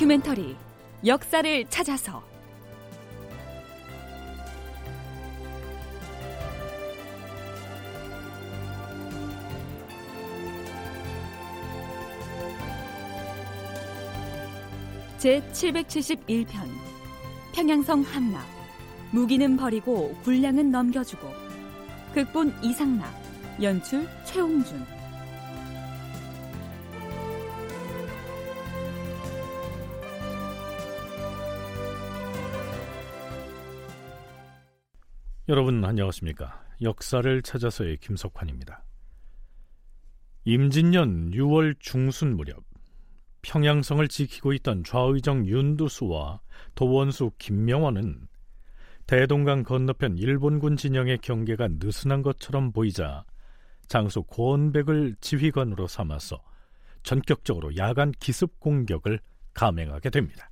다큐멘터리 역사를 찾아서. 제 771편 평양성 함락. 무기는 버리고 군량은 넘겨주고. 극본 이상락 연출 최홍준 여러분 안녕하십니까? 역사를 찾아서의 김석환입니다. 임진년 6월 중순 무렵 평양성을 지키고 있던 좌의정 윤두수와 도원수 김명원은 대동강 건너편 일본군 진영의 경계가 느슨한 것처럼 보이자 장수 고원백을 지휘관으로 삼아서 전격적으로 야간 기습 공격을 감행하게 됩니다.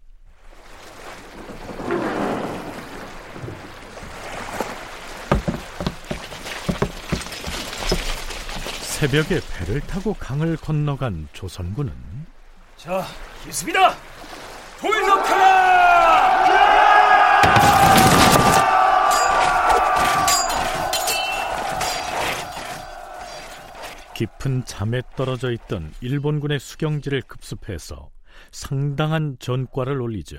새벽에 배를 타고 강을 건너간 조선군은 자, 기습이다! 돌격하라! 깊은 잠에 떨어져 있던 일본군의 수경지를 급습해서 상당한 전과를 올리죠.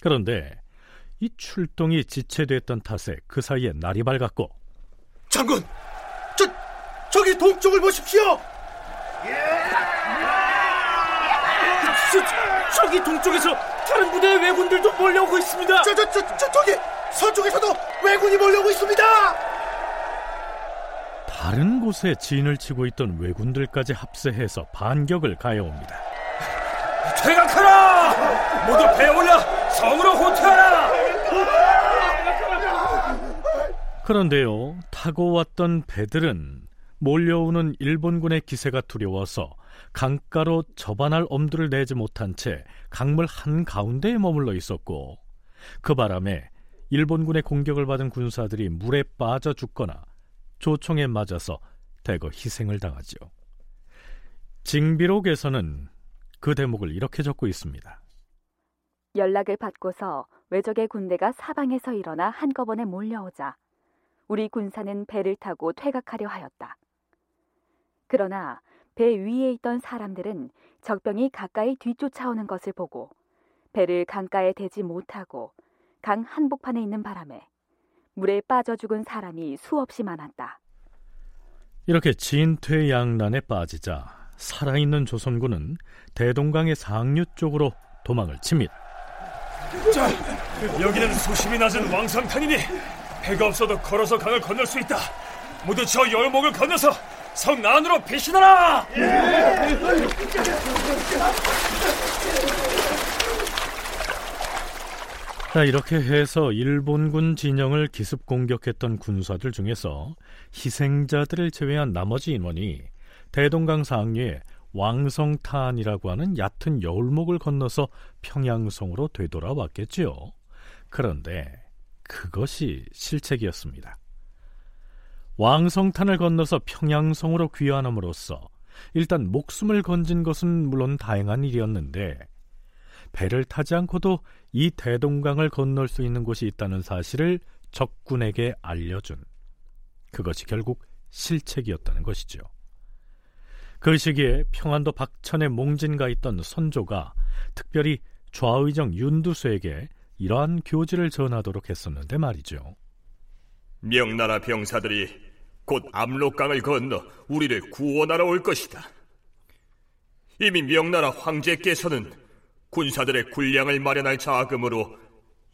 그런데 이 출동이 지체됐던 탓에 그 사이에 날이 밝았고 장군, 저 저기 동쪽을 보십시오. 저, 저 기 동쪽에서 다른 부대의 왜군들도 몰려오고 있습니다. 저, 저, 저, 저, 저기 서쪽에서도 왜군이 몰려오고 있습니다. 다른 곳에 진을 치고 있던 왜군들까지 합세해서 반격을 가해옵니다. 퇴각하라! 모두 배에 올라 성으로 호퇴하라! 그런데요, 타고 왔던 배들은 몰려오는 일본군의 기세가 두려워서 강가로 접안할 엄두를 내지 못한 채 강물 한가운데에 머물러 있었고 그 바람에 일본군의 공격을 받은 군사들이 물에 빠져 죽거나 조총에 맞아서 대거 희생을 당하죠. 징비록에서는 그 대목을 이렇게 적고 있습니다. 연락을 받고서 외적의 군대가 사방에서 일어나 한꺼번에 몰려오자 우리 군사는 배를 타고 퇴각하려 하였다. 그러나 배 위에 있던 사람들은 적병이 가까이 뒤쫓아오는 것을 보고 배를 강가에 대지 못하고 강 한복판에 있는 바람에 물에 빠져 죽은 사람이 수없이 많았다. 이렇게 진퇴양난에 빠지자 살아있는 조선군은 대동강의 상류 쪽으로 도망을 칩니다. 자, 여기는 수심이 낮은 왕성탄이니 배가 없어도 걸어서 강을 건널 수 있다. 모두 저 열목을 건너서 성 안으로 배신하라! 자, 이렇게 해서 일본군 진영을 기습 공격했던 군사들 중에서 희생자들을 제외한 나머지 인원이 대동강 상류에 왕성탄이라고 하는 얕은 여울목을 건너서 평양성으로 되돌아왔겠지요. 그런데 그것이 실책이었습니다. 왕성탄을 건너서 평양성으로 귀환함으로써 일단 목숨을 건진 것은 물론 다행한 일이었는데 배를 타지 않고도 이 대동강을 건널 수 있는 곳이 있다는 사실을 적군에게 알려준 그것이 결국 실책이었다는 것이죠. 그 시기에 평안도 박천에 몽진가 있던 선조가 특별히 좌의정 윤두수에게 이러한 교지를 전하도록 했었는데 말이죠. 명나라 병사들이 곧 압록강을 건너 우리를 구원하러 올 것이다. 이미 명나라 황제께서는 군사들의 군량을 마련할 자금으로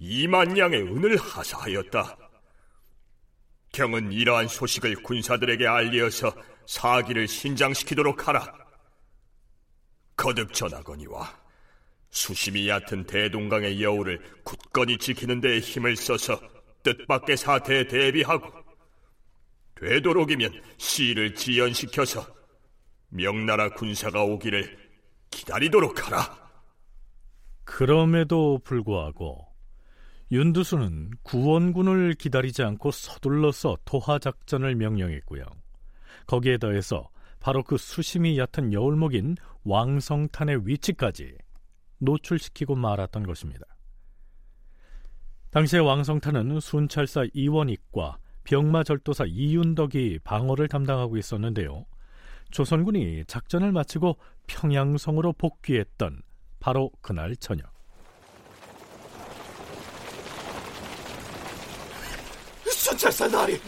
2만 양의 은을 하사하였다. 경은 이러한 소식을 군사들에게 알리어서 사기를 신장시키도록 하라. 거듭 전하거니와 수심이 얕은 대동강의 여우를 굳건히 지키는 데에 힘을 써서 뜻밖의 사태에 대비하고 되도록이면 시를 지연시켜서 명나라 군사가 오기를 기다리도록 하라. 그럼에도 불구하고 윤두수는 구원군을 기다리지 않고 서둘러서 토하 작전을 명령했고요. 거기에 더해서 바로 그 수심이 얕은 여울목인 왕성탄의 위치까지 노출시키고 말았던 것입니다. 당시에 왕성탄은 순찰사 이원익과 병마절도사 이윤덕이 방어를 담당하고 있었는데요. 조선군이 작전을 마치고 평양성으로 복귀했던 바로 그날 저녁. 순찰사 나리,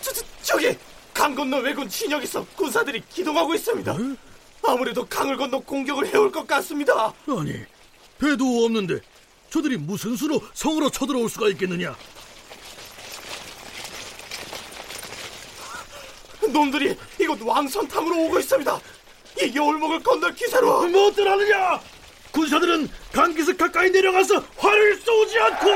저, 저, 저 기 강 건너 왜군 진영에서 군사들이 기동하고 있습니다. 아무래도 강을 건너 공격을 해올 것 같습니다. 아니, 배도 없는데 저들이 무슨 수로 성으로 쳐들어올 수가 있겠느냐? 놈들이 이곳 왕선탕으로 오고 있습니다. 이 여울목을 건널 기세로 뭐들 하느냐? 군사들은 강기슭 가까이 내려가서 활을 쏘지 않고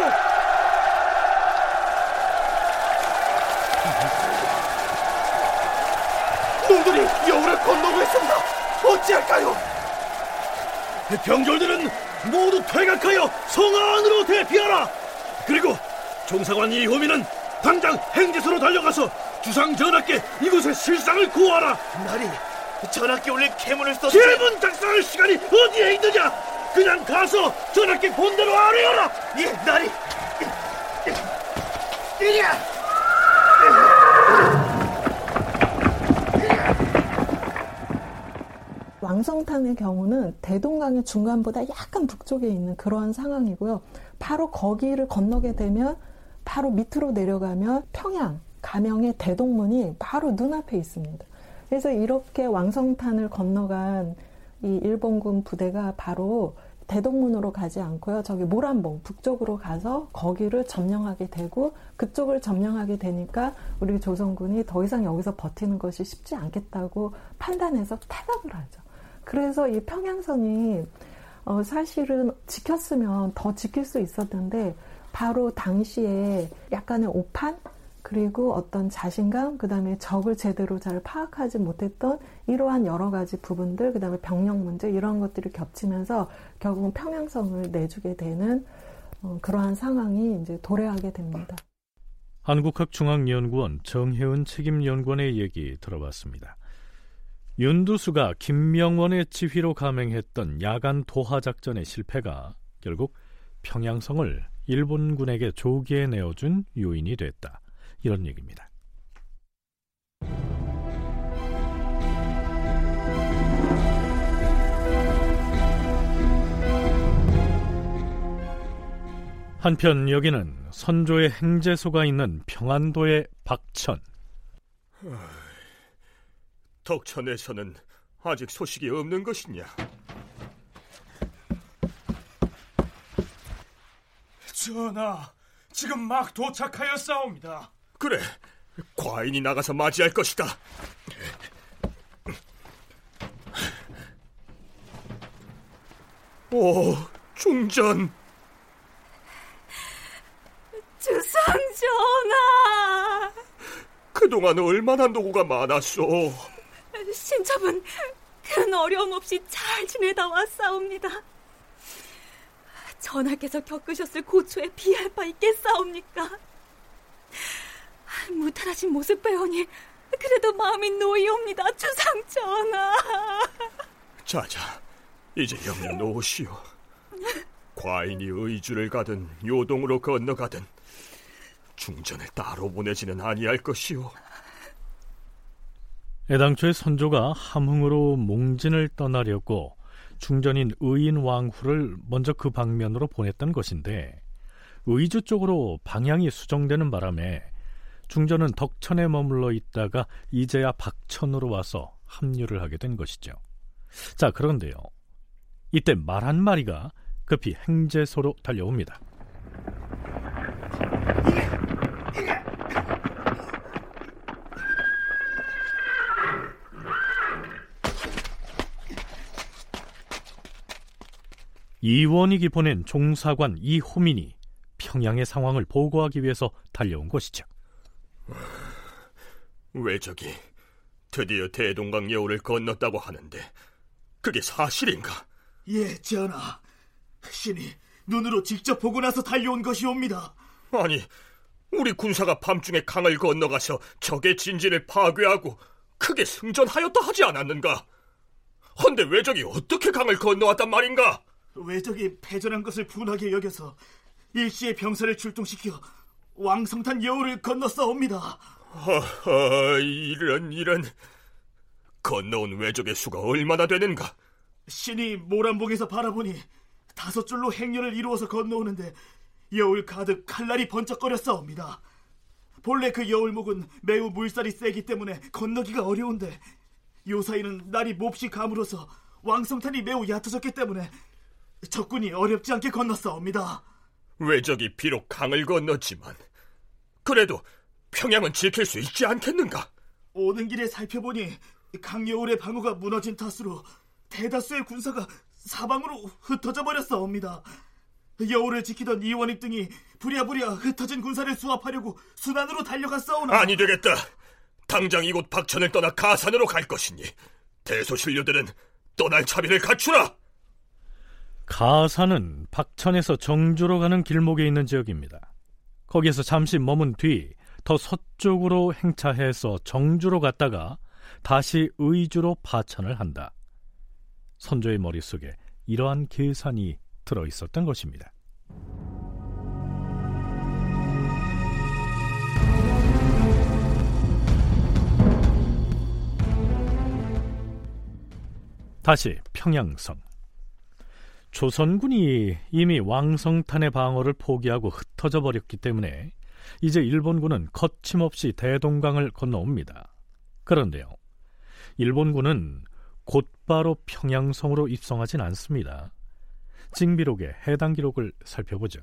놈들이 여울을 건너고 있습니다. 어찌할까요? 병졸들은 모두 퇴각하여 성 안으로 대피하라. 그리고 종사관 이호민은 당장 행제소로 달려가서 주상 전하께 이곳의 실상을 구하라. 나리, 전하께 올릴 캐문을 써 제문 작성할 시간이 어디에 있느냐? 그냥 가서 전하께 본대로 아뢰어라. 예, 나리. 이리야. 왕성탄의 경우는 대동강의 중간보다 약간 북쪽에 있는 그러한 상황이고요. 바로 거기를 건너게 되면 바로 밑으로 내려가면 평양, 가명의 대동문이 바로 눈앞에 있습니다. 그래서 이렇게 왕성탄을 건너간 이 일본군 부대가 바로 대동문으로 가지 않고요. 저기 모란봉 북쪽으로 가서 거기를 점령하게 되고 그쪽을 점령하게 되니까 우리 조선군이 더 이상 여기서 버티는 것이 쉽지 않겠다고 판단해서 퇴각을 하죠. 그래서 이 평양선이 어 사실은 지켰으면 더 지킬 수 있었는데 바로 당시에 약간의 오판 그리고 어떤 자신감, 그 다음에 적을 제대로 잘 파악하지 못했던 이러한 여러 가지 부분들, 그 다음에 병력 문제, 이런 것들이 겹치면서 결국은 평양성을 내주게 되는 어, 그러한 상황이 이제 도래하게 됩니다. 한국학중앙연구원 정혜은 책임연구원의 얘기 들어봤습니다. 윤두수가 김명원의 지휘로 감행했던 야간 도하 작전의 실패가 결국 평양성을 일본군에게 조기에 내어준 요인이 됐다. 이런 얘기입니다. 한편 여기는 선조의 행제소가 있는 평안도의 박천. 덕천에서는 아직 소식이 없는 것이냐? 전하, 지금 막 도착하였사옵니다. 그래, 과인이 나가서 맞이할 것이다. 오, 중전. 주상 전하. 그동안 얼마나 노고가 많았소. 신첩은 큰 어려움 없이 잘 지내다 왔사옵니다. 전하께서 겪으셨을 고초에 비할 바 있겠사옵니까? 무탈하신 모습 배우니 그래도 마음이 놓이옵니다, 주상 전하. 자자, 이제 영영 놓으시오. 과인이 의주를 가든 요동으로 건너가든 중전을 따로 보내지는 아니할 것이오. 애당초에 선조가 함흥으로 몽진을 떠나려고 중전인 의인 왕후를 먼저 그 방면으로 보냈던 것인데 의주 쪽으로 방향이 수정되는 바람에 중전은 덕천에 머물러 있다가 이제야 박천으로 와서 합류를 하게 된 것이죠. 자, 그런데요. 이때 말 한 마리가 급히 행제소로 달려옵니다. 이원익이 보낸 종사관 이호민이 평양의 상황을 보고하기 위해서 달려온 것이죠. 왜저기 드디어 대동강 여우를 건넜다고 하는데 그게 사실인가? 예, 전하. 신이 눈으로 직접 보고 나서 달려온 것이옵니다. 아니, 우리 군사가 밤중에 강을 건너가서 적의 진진을 파괴하고 크게 승전하였다 하지 않았는가? 헌데 왜적이 어떻게 강을 건너왔단 말인가? 외적이 패전한 것을 분하게 여겨서 일시에 병사를 출동시켜 왕성탄 여우를 건너싸옵니다. 허허, 이런 이런 건너온 외적의 수가 얼마나 되는가? 신이 모란봉에서 바라보니 다섯 줄로 행렬을 이루어서 건너오는데 여울 가득 칼날이 번쩍거렸사옵니다. 본래 그 여울목은 매우 물살이 세기 때문에 건너기가 어려운데 요사이는 날이 몹시 감으로서 왕성탄이 매우 얕아졌기 때문에 적군이 어렵지 않게 건넜사옵니다. 외적이 비록 강을 건넜지만 그래도 평양은 지킬 수 있지 않겠는가? 오는 길에 살펴보니 강여울의 방어가 무너진 탓으로 대다수의 군사가 사방으로 흩어져 버렸사옵니다. 여울을 지키던 이원익 등이 부랴부랴 흩어진 군사를 수합하려고 순안으로 달려갔사오나 아니 되겠다. 당장 이곳 박천을 떠나 가산으로 갈 것이니 대소신료들은 떠날 차비를 갖추라. 가산은 박천에서 정주로 가는 길목에 있는 지역입니다. 거기에서 잠시 머문 뒤 더 서쪽으로 행차해서 정주로 갔다가 다시 의주로 파천을 한다. 선조의 머릿속에 이러한 계산이 들어 있었던 것입니다. 다시 평양성. 조선군이 이미 왕성탄의 방어를 포기하고 흩어져 버렸기 때문에 이제 일본군은 거침없이 대동강을 건너옵니다. 그런데요, 일본군은 곧바로 평양성으로 입성하진 않습니다. 징비록의 해당 기록을 살펴보죠.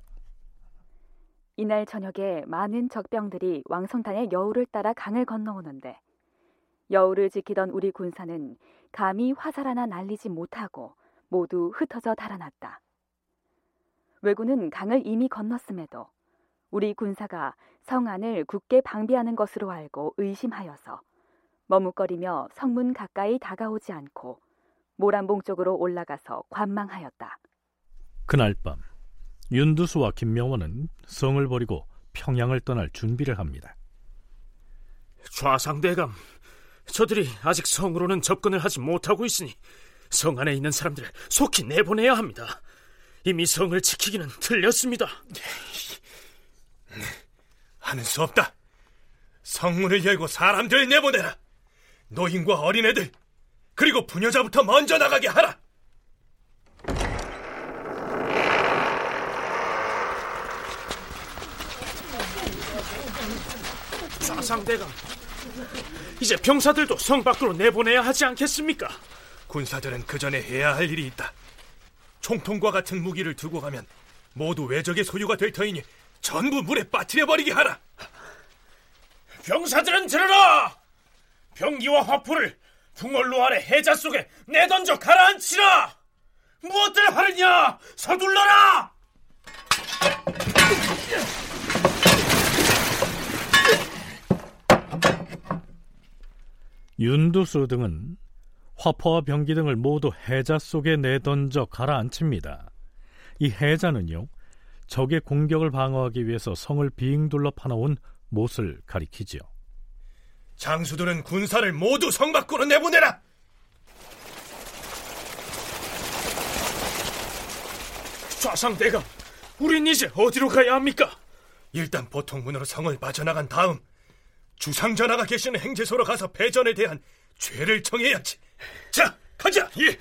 이날 저녁에 많은 적병들이 왕성탄의 여우를 따라 강을 건너오는데 여우를 지키던 우리 군사는 감히 화살 하나 날리지 못하고 모두 흩어져 달아났다. 왜군은 강을 이미 건넜음에도 우리 군사가 성 안을 굳게 방비하는 것으로 알고 의심하여서 머뭇거리며 성문 가까이 다가오지 않고 모란봉 쪽으로 올라가서 관망하였다. 그날 밤 윤두수와 김명원은 성을 버리고 평양을 떠날 준비를 합니다. 좌상대감, 저들이 아직 성으로는 접근을 하지 못하고 있으니 성 안에 있는 사람들을 속히 내보내야 합니다. 이미 성을 지키기는 틀렸습니다. 하는 수 없다. 성문을 열고 사람들 내보내라. 노인과 어린애들 그리고 부녀자부터 먼저 나가게 하라. 좌상대감, 이제 병사들도 성 밖으로 내보내야 하지 않겠습니까? 군사들은 그 전에 해야 할 일이 있다. 총통과 같은 무기를 두고 가면 모두 외적의 소유가 될 터이니 전부 물에 빠뜨려 버리게 하라. 병사들은 들어라! 병기와 화포를 풍월로 아래 해자 속에 내던져 가라앉히라! 무엇들 하느냐! 서둘러라! 윤두수 등은 화포와 병기 등을 모두 해자 속에 내던져 가라앉힙니다. 이 해자는요, 적의 공격을 방어하기 위해서 성을 빙 둘러 파놓은 못을 가리키지요. 장수들은 군사를 모두 성 밖으로 내보내라. 좌상대감, 우린 이제 어디로 가야 합니까? 일단 보통문으로 성을 빠져나간 다음 주상전하가 계시는 행제소로 가서 패전에 대한 죄를 정해야지. 자, 가자. 예.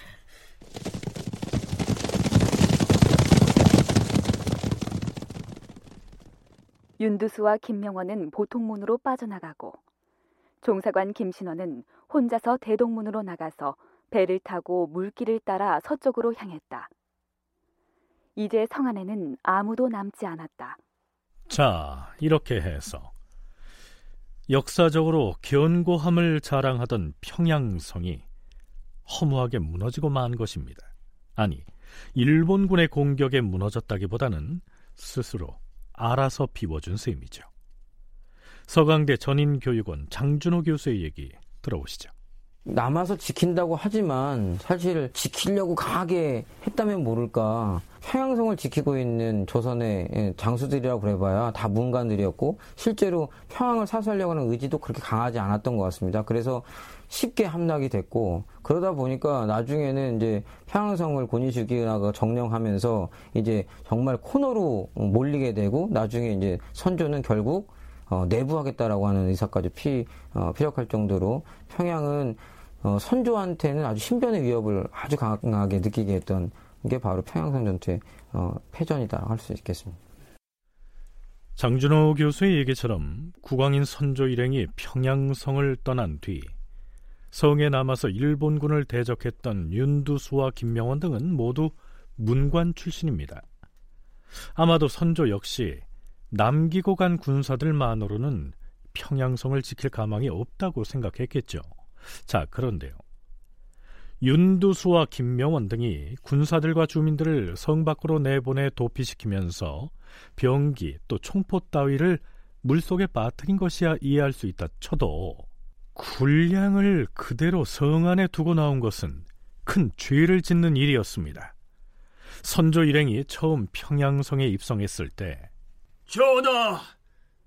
윤두수와 김명원은 보통문으로 빠져나가고 종사관 김신원은 혼자서 대동문으로 나가서 배를 타고 물길을 따라 서쪽으로 향했다. 이제 성 안에는 아무도 남지 않았다. 자, 이렇게 해서 역사적으로 견고함을 자랑하던 평양성이 허무하게 무너지고 만 것입니다. 아니, 일본군의 공격에 무너졌다기보다는 스스로 알아서 비워준 셈이죠. 서강대 전인교육원 장준호 교수의 얘기 들어보시죠. 남아서 지킨다고 하지만 사실 지키려고 강하게 했다면 모를까. 평양성을 지키고 있는 조선의 예, 장수들이라고 그래봐야 다 문관들이었고 실제로 평양을 사수하려고 하는 의지도 그렇게 강하지 않았던 것 같습니다. 그래서 쉽게 함락이 됐고 그러다 보니까 나중에는 이제 평양성을 권위주기가 정령하면서 이제 정말 코너로 몰리게 되고 나중에 이제 선조는 결국 어, 내부하겠다라고 하는 의사까지 피, 어, 피력할 정도로 평양은 어, 선조한테는 아주 신변의 위협을 아주 강하게 느끼게 했던 게 바로 평양성 전투의 어, 패전이다 할 수 있겠습니다. 장준호 교수의 얘기처럼 국왕인 선조 일행이 평양성을 떠난 뒤 성에 남아서 일본군을 대적했던 윤두수와 김명원 등은 모두 문관 출신입니다. 아마도 선조 역시 남기고 간 군사들만으로는 평양성을 지킬 가망이 없다고 생각했겠죠. 자, 그런데요. 윤두수와 김명원 등이 군사들과 주민들을 성 밖으로 내보내 도피시키면서 병기 또 총포 따위를 물속에 빠뜨린 것이야 이해할 수 있다 쳐도 군량을 그대로 성 안에 두고 나온 것은 큰 죄를 짓는 일이었습니다. 선조 일행이 처음 평양성에 입성했을 때 전하,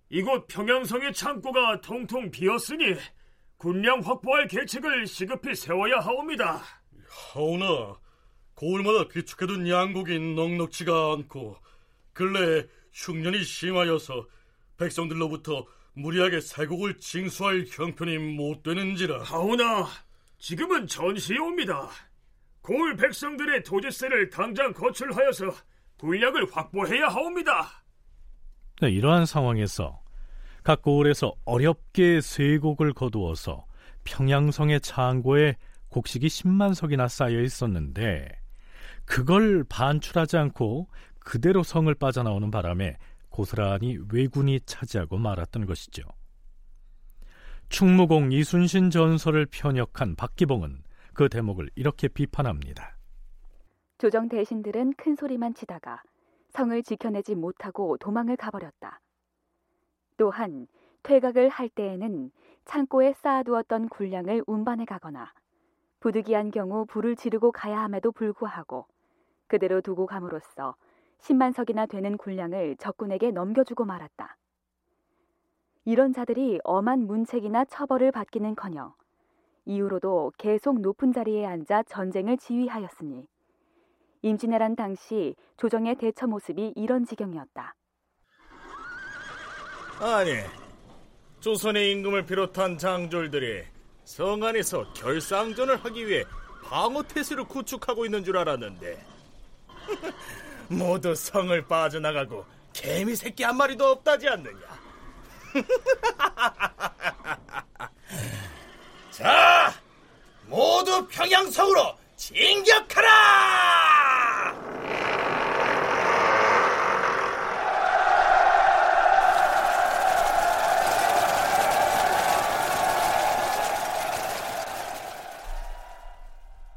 이곳 평양성의 창고가 통통 비었으니 군량 확보할 계책을 시급히 세워야 하옵니다. 하오나 고을마다 비축해둔 양곡이 넉넉치가 않고 근래에 흉년이 심하여서 백성들로부터 무리하게 살곡을 징수할 형편이 못 되는지라. 하오나 지금은 전시옵니다. 고을 백성들의 도지세를 당장 거출하여서 군량을 확보해야 하옵니다. 네, 이러한 상황에서 각 고을에서 어렵게 쇠곡을 거두어서 평양성의 창고에 곡식이 10만 석이나 쌓여 있었는데 그걸 반출하지 않고 그대로 성을 빠져나오는 바람에 고스란히 왜군이 차지하고 말았던 것이죠. 충무공 이순신 전설을 편역한 박기봉은 그 대목을 이렇게 비판합니다. 조정 대신들은 큰 소리만 치다가 성을 지켜내지 못하고 도망을 가버렸다. 또한 퇴각을 할 때에는 창고에 쌓아두었던 군량을 운반해 가거나 부득이한 경우 불을 지르고 가야 함에도 불구하고 그대로 두고 감으로써 10만 석이나 되는 군량을 적군에게 넘겨주고 말았다. 이런 자들이 엄한 문책이나 처벌을 받기는커녕 이후로도 계속 높은 자리에 앉아 전쟁을 지휘하였으니 임진왜란 당시 조정의 대처 모습이 이런 지경이었다. 아니, 조선의 임금을 비롯한 장졸들이 성 안에서 결상전을 하기 위해 방어태세를 구축하고 있는 줄 알았는데. 모두 성을 빠져나가고 개미 새끼 한 마리도 없다지 않느냐? 자 모두 평양성으로 진격하라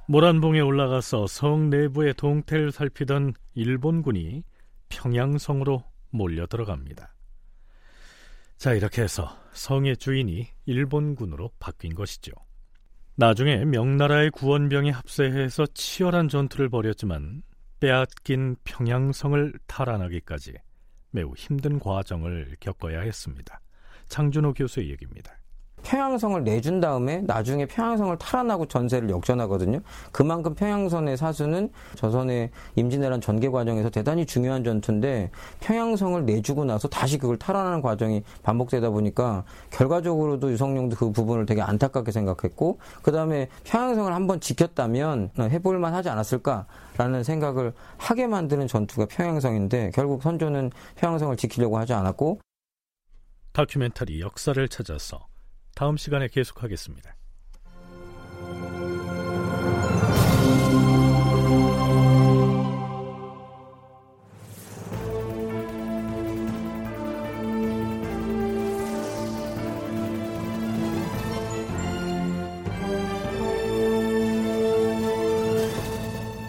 모란봉에 올라가서 성 내부의 동태를 살피던 일본군이 평양성으로 몰려 들어갑니다. 자, 이렇게 해서 성의 주인이 일본군으로 바뀐 것이죠. 나중에 명나라의 구원병이 합세해서 치열한 전투를 벌였지만 빼앗긴 평양성을 탈환하기까지 매우 힘든 과정을 겪어야 했습니다. 창준호 교수의 얘기입니다. 평양성을 내준 다음에 나중에 평양성을 탈환하고 전세를 역전하거든요. 그만큼 평양선의 사수는 조선의 임진왜란 전개 과정에서 대단히 중요한 전투인데 평양성을 내주고 나서 다시 그걸 탈환하는 과정이 반복되다 보니까 결과적으로도 유성룡도 그 부분을 되게 안타깝게 생각했고 그 다음에 평양성을 한번 지켰다면 해볼만 하지 않았을까라는 생각을 하게 만드는 전투가 평양성인데 결국 선조는 평양성을 지키려고 하지 않았고 다큐멘터리 역사를 찾아서 다음 시간에 계속하겠습니다.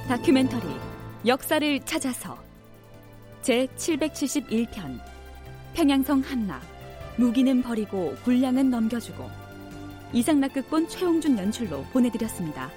다큐멘터리 역사를 찾아서 제 771편 평양성 함락 무기는 버리고 군량은 넘겨주고 이상락극본 최홍준 연출로 보내드렸습니다.